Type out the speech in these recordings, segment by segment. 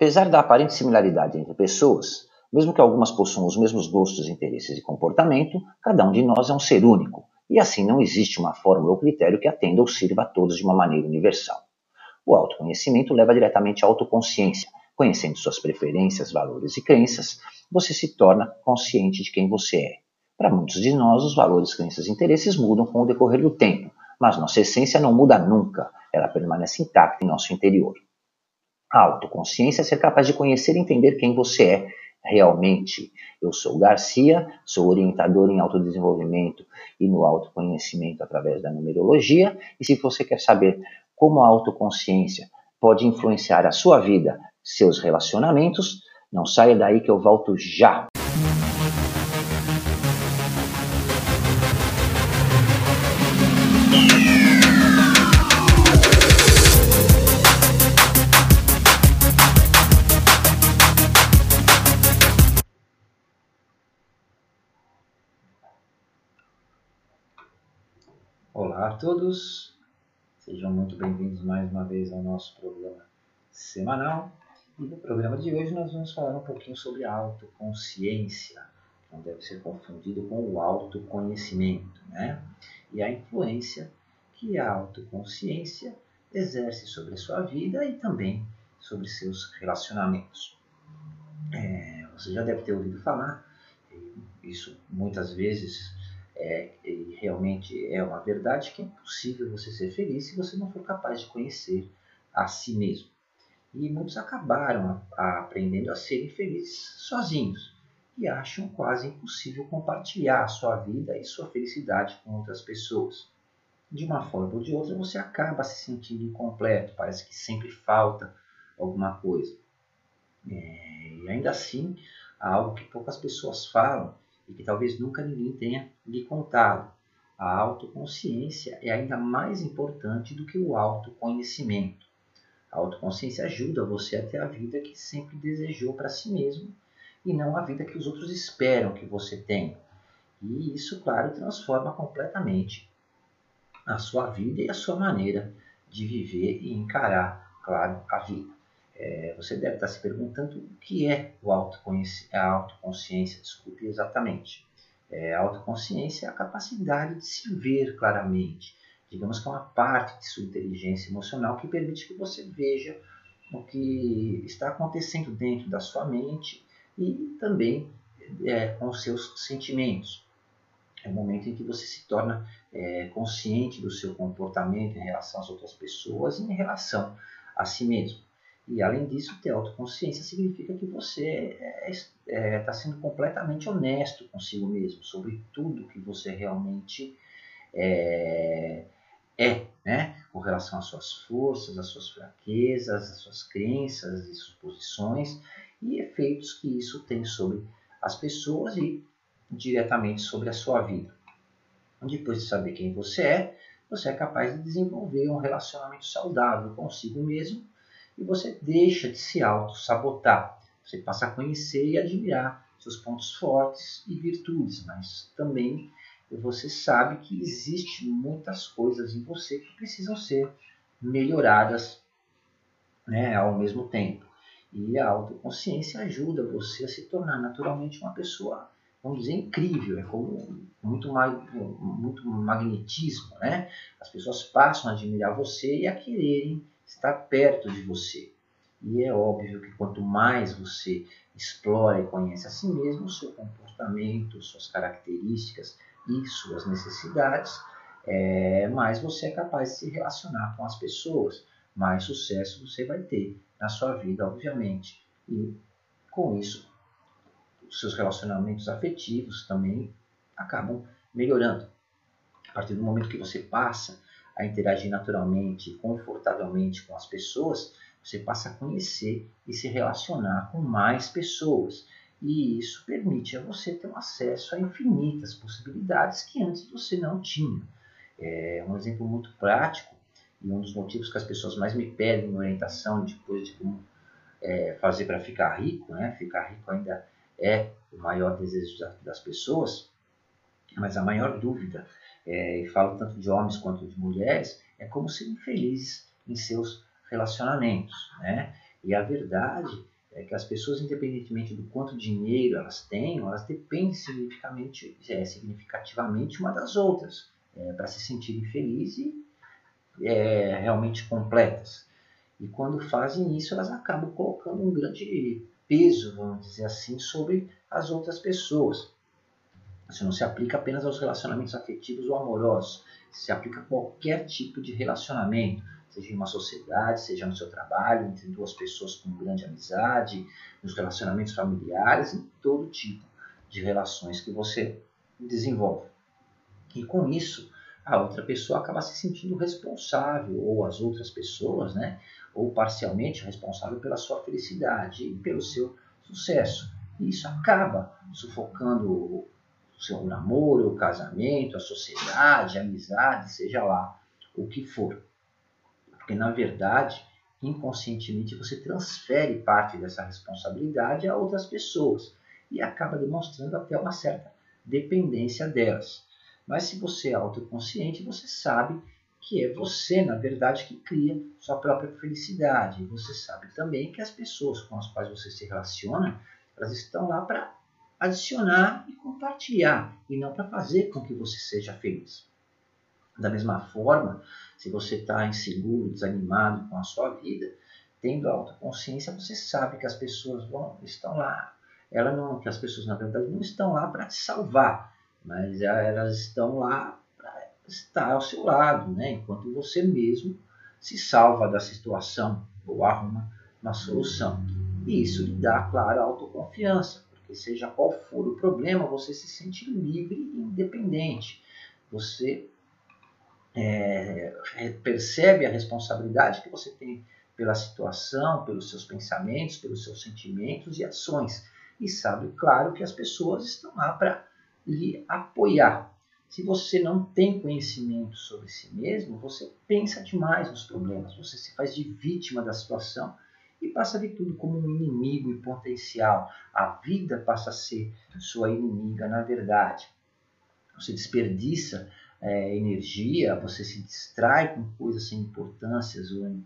Apesar da aparente similaridade entre pessoas, mesmo que algumas possuam os mesmos gostos, interesses e comportamento, cada um de nós é um ser único, e assim não existe uma fórmula ou critério que atenda ou sirva a todos de uma maneira universal. O autoconhecimento leva diretamente à autoconsciência. Conhecendo suas preferências, valores e crenças, você se torna consciente de quem você é. Para muitos de nós, os valores, crenças e interesses mudam com o decorrer do tempo, mas nossa essência não muda nunca, ela permanece intacta em nosso interior. A autoconsciência é ser capaz de conhecer e entender quem você é realmente. Eu sou Garcia, sou orientador em autodesenvolvimento e no autoconhecimento através da numerologia. E se você quer saber como a autoconsciência pode influenciar a sua vida, seus relacionamentos, não saia daí que eu volto já. Olá a todos, sejam muito bem-vindos mais uma vez ao nosso programa semanal. E no programa de hoje nós vamos falar um pouquinho sobre a autoconsciência, que não deve ser confundido com o autoconhecimento, né? E a influência que a autoconsciência exerce sobre a sua vida e também sobre seus relacionamentos. É, você já deve ter ouvido falar, isso muitas vezes é, e realmente é uma verdade que é impossível você ser feliz se você não for capaz de conhecer a si mesmo. E muitos acabaram a, a aprendendo a serem felizes sozinhos e acham quase impossível compartilhar sua vida e sua felicidade com outras pessoas. De uma forma ou de outra, você acaba se sentindo incompleto, parece que sempre falta alguma coisa. É, e ainda assim, há algo que poucas pessoas falam e que talvez nunca ninguém tenha lhe contado. A autoconsciência é ainda mais importante do que o autoconhecimento. A autoconsciência ajuda você a ter a vida que sempre desejou para si mesmo e não a vida que os outros esperam que você tenha. E isso, claro, transforma completamente a sua vida e a sua maneira de viver e encarar, claro, a vida. É, você deve estar se perguntando o que é o a autoconsciência. Desculpe exatamente. É, a autoconsciência é a capacidade de se ver claramente. Digamos que é uma parte de sua inteligência emocional que permite que você veja o que está acontecendo dentro da sua mente e também é, com os seus sentimentos. É o momento em que você se torna é, consciente do seu comportamento em relação às outras pessoas e em relação a si mesmo. E além disso, ter autoconsciência significa que você está é, é, tá sendo completamente honesto consigo mesmo sobre tudo que você realmente é, é, né? Com relação às suas forças, às suas fraquezas, às suas crenças e suposições e efeitos que isso tem sobre as pessoas e diretamente sobre a sua vida. Depois de saber quem você é, você é capaz de desenvolver um relacionamento saudável consigo mesmo e você deixa de se auto-sabotar. Você passa a conhecer e admirar seus pontos fortes e virtudes, mas também você sabe que existe muitas coisas em você que precisam ser melhoradas né, ao mesmo tempo. E a autoconsciência ajuda você a se tornar naturalmente uma pessoa, vamos dizer, incrível. É como muito, muito magnetismo, né? As pessoas passam a admirar você e a quererem está perto de você. E é óbvio que quanto mais você explora e conhece a si mesmo, o seu comportamento, suas características e suas necessidades, é, mais você é capaz de se relacionar com as pessoas, mais sucesso você vai ter na sua vida, obviamente. E com isso, os seus relacionamentos afetivos também acabam melhorando. A partir do momento que você passa a interagir naturalmente, confortavelmente com as pessoas, você passa a conhecer e se relacionar com mais pessoas. E isso permite a você ter um acesso a infinitas possibilidades que antes você não tinha. É um exemplo muito prático e um dos motivos que as pessoas mais me pedem orientação depois de como é, fazer para ficar rico, né? Ficar rico ainda é o maior desejo das pessoas, mas a maior dúvida é, e falo tanto de homens quanto de mulheres, é como serem felizes em seus relacionamentos. Né? E a verdade é que as pessoas, independentemente do quanto dinheiro elas têm, elas dependem significativamente, é, significativamente uma das outras é, para se sentirem felizes e é, realmente completas. E quando fazem isso, elas acabam colocando um grande peso, vamos dizer assim, sobre as outras pessoas. Isso não se aplica apenas aos relacionamentos afetivos ou amorosos, se aplica a qualquer tipo de relacionamento, seja em uma sociedade, seja no seu trabalho, entre duas pessoas com grande amizade, nos relacionamentos familiares, em todo tipo de relações que você desenvolve. E com isso, a outra pessoa acaba se sentindo responsável, ou as outras pessoas, né? ou parcialmente responsável pela sua felicidade e pelo seu sucesso. E isso acaba sufocando seu namoro, o casamento, a sociedade, a amizade, seja lá o que for. Porque, na verdade, inconscientemente você transfere parte dessa responsabilidade a outras pessoas e acaba demonstrando até uma certa dependência delas. Mas se você é autoconsciente, você sabe que é você, na verdade, que cria sua própria felicidade. Você sabe também que as pessoas com as quais você se relaciona, elas estão lá para adicionar e compartilhar, e não para fazer com que você seja feliz. Da mesma forma, se você está inseguro, desanimado com a sua vida, tendo autoconsciência, você sabe que as pessoas vão, estão lá. Ela não, que as pessoas na verdade não estão lá para te salvar, mas elas estão lá para estar ao seu lado, né? Enquanto você mesmo se salva da situação ou arruma uma solução. E isso lhe dá, claro, autoconfiança, porque seja qual for o problema, você se sente livre e independente. Você é, percebe a responsabilidade que você tem pela situação, pelos seus pensamentos, pelos seus sentimentos e ações. E sabe, claro, que as pessoas estão lá para lhe apoiar. Se você não tem conhecimento sobre si mesmo, você pensa demais nos problemas, você se faz de vítima da situação e passa de tudo como um inimigo em potencial. A vida passa a ser sua inimiga, na verdade. Você desperdiça é, energia, você se distrai com coisas sem importâncias ou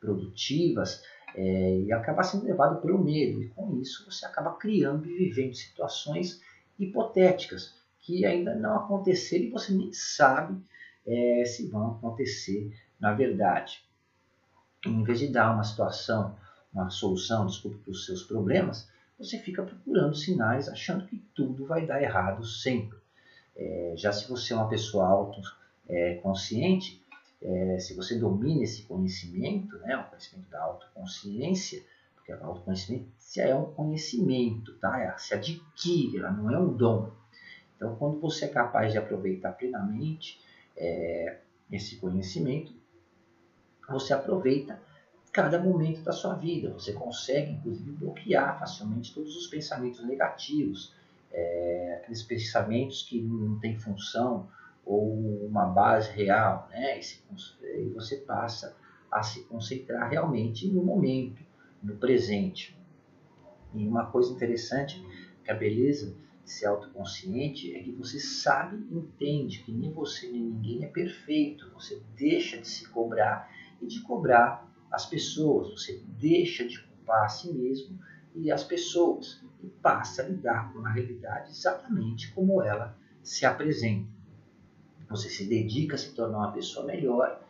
produtivas é, e acaba sendo levado pelo medo. E com isso você acaba criando e vivendo situações hipotéticas que ainda não aconteceram e você nem sabe é, se vão acontecer na verdade. Em vez de dar uma situação, uma solução, desculpa, para os seus problemas, você fica procurando sinais achando que tudo vai dar errado sempre. É, já se você é uma pessoa autoconsciente, é, é, se você domina esse conhecimento, né, o conhecimento da autoconsciência, porque a autoconsciência é um conhecimento, tá? Ela se adquire, ela não é um dom. Então, quando você é capaz de aproveitar plenamente é, esse conhecimento, você aproveita cada momento da sua vida. Você consegue, inclusive, bloquear facilmente todos os pensamentos negativos, é, aqueles pensamentos que não têm função ou uma base real, né? E você passa a se concentrar realmente no momento, no presente. E uma coisa interessante que a beleza de ser autoconsciente é que você sabe, entende que nem você nem ninguém é perfeito. Você deixa de se cobrar e de cobrar as pessoas. Você deixa de culpar a si mesmo e as pessoas e passa a lidar com a realidade exatamente como ela se apresenta. Você se dedica a se tornar uma pessoa melhor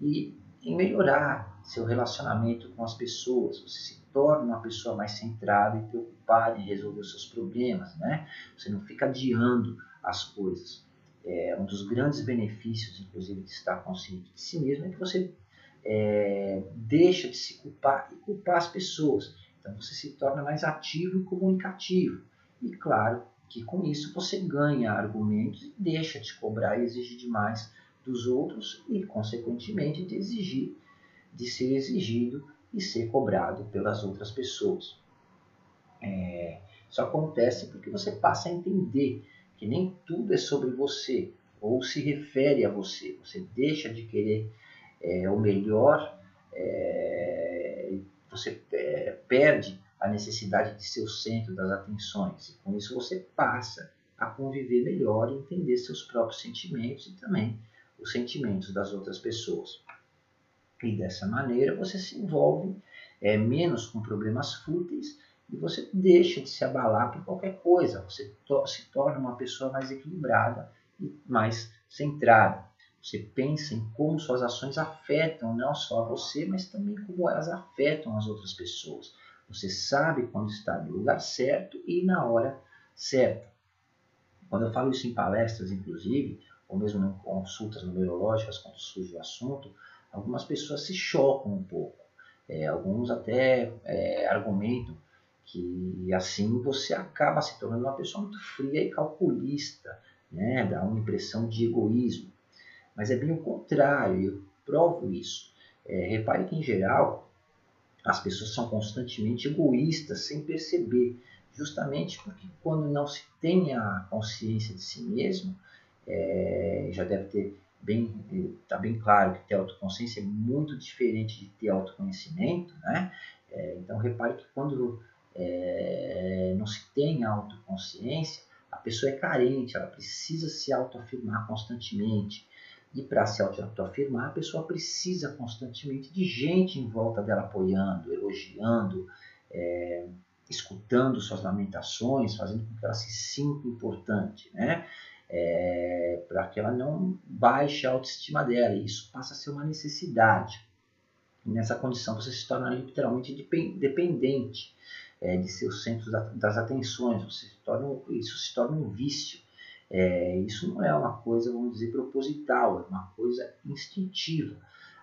e em melhorar seu relacionamento com as pessoas. Você se torna uma pessoa mais centrada e preocupada em resolver os seus problemas, né? Você não fica adiando as coisas. É, um dos grandes benefícios, inclusive, de estar consciente de si mesmo é que você é, deixa de se culpar e culpar as pessoas. Então você se torna mais ativo e comunicativo. E claro que com isso você ganha argumentos e deixa de cobrar e exigir demais dos outros e, consequentemente, de exigir, de ser exigido e ser cobrado pelas outras pessoas. É, isso acontece porque você passa a entender que nem tudo é sobre você ou se refere a você. Você deixa de querer é, o melhor é, você é, perde a necessidade de ser o centro das atenções. E com isso você passa a conviver melhor e entender seus próprios sentimentos e também os sentimentos das outras pessoas. E dessa maneira você se envolve é, menos com problemas fúteis e você deixa de se abalar por qualquer coisa. Você to se torna uma pessoa mais equilibrada e mais centrada. Você pensa em como suas ações afetam não só você, mas também como elas afetam as outras pessoas. Você sabe quando está no lugar certo e na hora certa. Quando eu falo isso em palestras, inclusive, ou mesmo em consultas numerológicas, quando surge o assunto, algumas pessoas se chocam um pouco. É, alguns até é, argumentam que assim você acaba se tornando uma pessoa muito fria e calculista, né? dá uma impressão de egoísmo. Mas é bem o contrário, eu provo isso. É, repare que, em geral, as pessoas são constantemente egoístas sem perceber, justamente porque quando não se tem a consciência de si mesmo, é, já deve ter bem, está bem claro que ter autoconsciência é muito diferente de ter autoconhecimento, né? É, então repare que quando é, não se tem autoconsciência, a pessoa é carente, ela precisa se autoafirmar constantemente. E para se autoafirmar, a pessoa precisa constantemente de gente em volta dela apoiando, elogiando, é, escutando suas lamentações, fazendo com que ela se sinta importante, né? É, para que ela não baixe a autoestima dela. E isso passa a ser uma necessidade. E nessa condição você se torna literalmente dependente é, de seus centros das atenções. Você se torna, isso se torna um vício. É, isso não é uma coisa, vamos dizer, proposital, é uma coisa instintiva.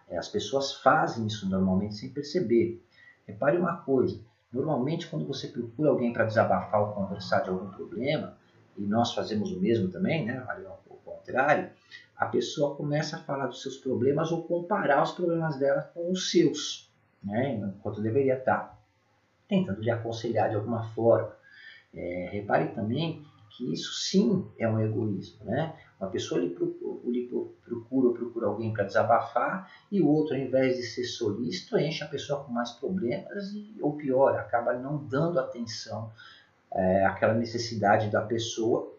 É, as pessoas fazem isso normalmente sem perceber. Repare uma coisa: normalmente, quando você procura alguém para desabafar ou conversar de algum problema, e nós fazemos o mesmo também, né? o contrário, a pessoa começa a falar dos seus problemas ou comparar os problemas dela com os seus, né? enquanto deveria estar tentando lhe aconselhar de alguma forma. É, repare também que isso sim é um egoísmo. Né? Uma pessoa lhe procura, lhe procura procura alguém para desabafar e o outro, ao invés de ser solícito, enche a pessoa com mais problemas e, ou pior, acaba não dando atenção é, àquela necessidade da pessoa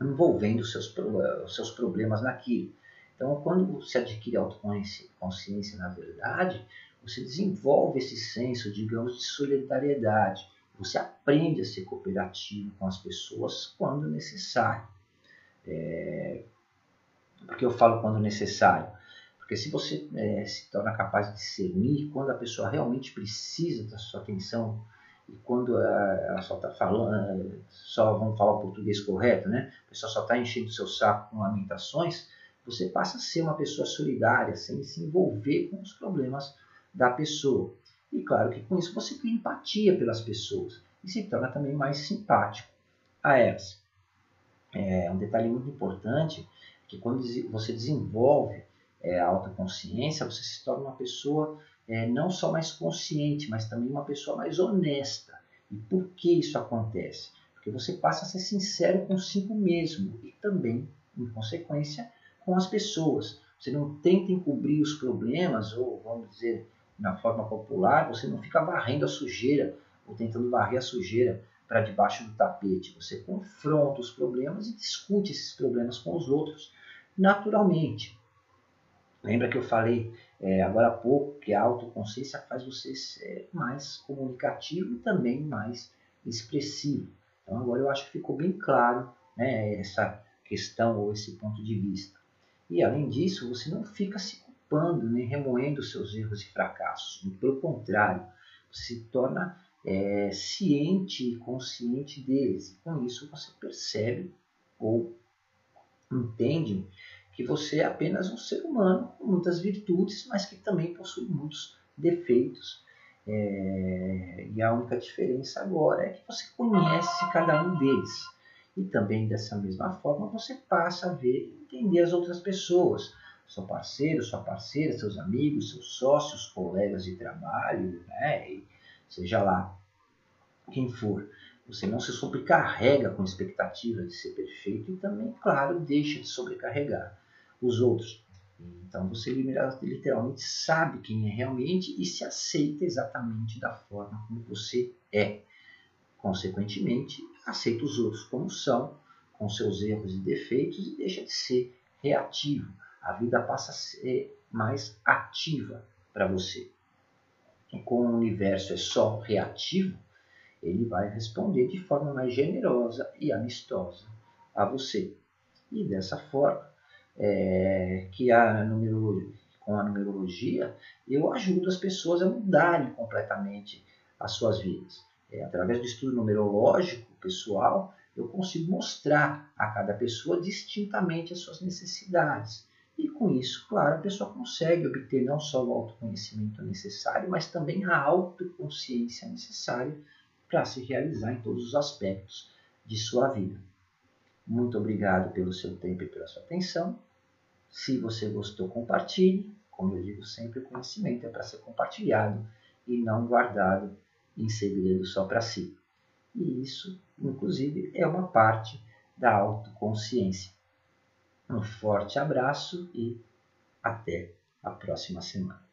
envolvendo os seus, os seus problemas naquilo. Então, quando se adquire autoconsciência, na verdade, você desenvolve esse senso, digamos, de solidariedade. Você aprende a ser cooperativo com as pessoas quando necessário. É... Por que eu falo quando necessário? Porque se você é, se torna capaz de discernir quando a pessoa realmente precisa da sua atenção e quando ela só está falando, só vamos falar o português correto, né? A pessoa só está enchendo seu saco com lamentações, você passa a ser uma pessoa solidária, sem se envolver com os problemas da pessoa. E claro que com isso você cria empatia pelas pessoas e se torna também mais simpático a elas. É um detalhe muito importante que quando você desenvolve é, a autoconsciência, você se torna uma pessoa é, não só mais consciente, mas também uma pessoa mais honesta. E por que isso acontece? Porque você passa a ser sincero consigo mesmo e também, em consequência, com as pessoas. Você não tenta encobrir os problemas, ou vamos dizer, na forma popular, você não fica varrendo a sujeira ou tentando varrer a sujeira para debaixo do tapete. Você confronta os problemas e discute esses problemas com os outros naturalmente. Lembra que eu falei é, agora há pouco que a autoconsciência faz você ser mais comunicativo e também mais expressivo. Então agora eu acho que ficou bem claro né, essa questão ou esse ponto de vista. E além disso, você não fica se culpando nem remoendo seus erros e fracassos. Pelo contrário, se torna é, ciente e consciente deles. E com isso você percebe ou entende que você é apenas um ser humano com muitas virtudes, mas que também possui muitos defeitos. É, e a única diferença agora é que você conhece cada um deles. E também dessa mesma forma você passa a ver e entender as outras pessoas seu parceiro, sua parceira, seus amigos, seus sócios, colegas de trabalho, né? seja lá quem for. Você não se sobrecarrega com expectativa de ser perfeito e também, claro, deixa de sobrecarregar os outros. Então você literalmente sabe quem é realmente e se aceita exatamente da forma como você é. Consequentemente, aceita os outros como são, com seus erros e defeitos e deixa de ser reativo a vida passa a ser mais ativa para você. como o universo é só reativo, ele vai responder de forma mais generosa e amistosa a você. E dessa forma, é, que a numerologia, com a numerologia, eu ajudo as pessoas a mudarem completamente as suas vidas. É, através do estudo numerológico pessoal, eu consigo mostrar a cada pessoa distintamente as suas necessidades. E com isso, claro, a pessoa consegue obter não só o autoconhecimento necessário, mas também a autoconsciência necessária para se realizar em todos os aspectos de sua vida. Muito obrigado pelo seu tempo e pela sua atenção. Se você gostou, compartilhe. Como eu digo sempre, o conhecimento é para ser compartilhado e não guardado em segredo só para si. E isso, inclusive, é uma parte da autoconsciência. Um forte abraço e até a próxima semana.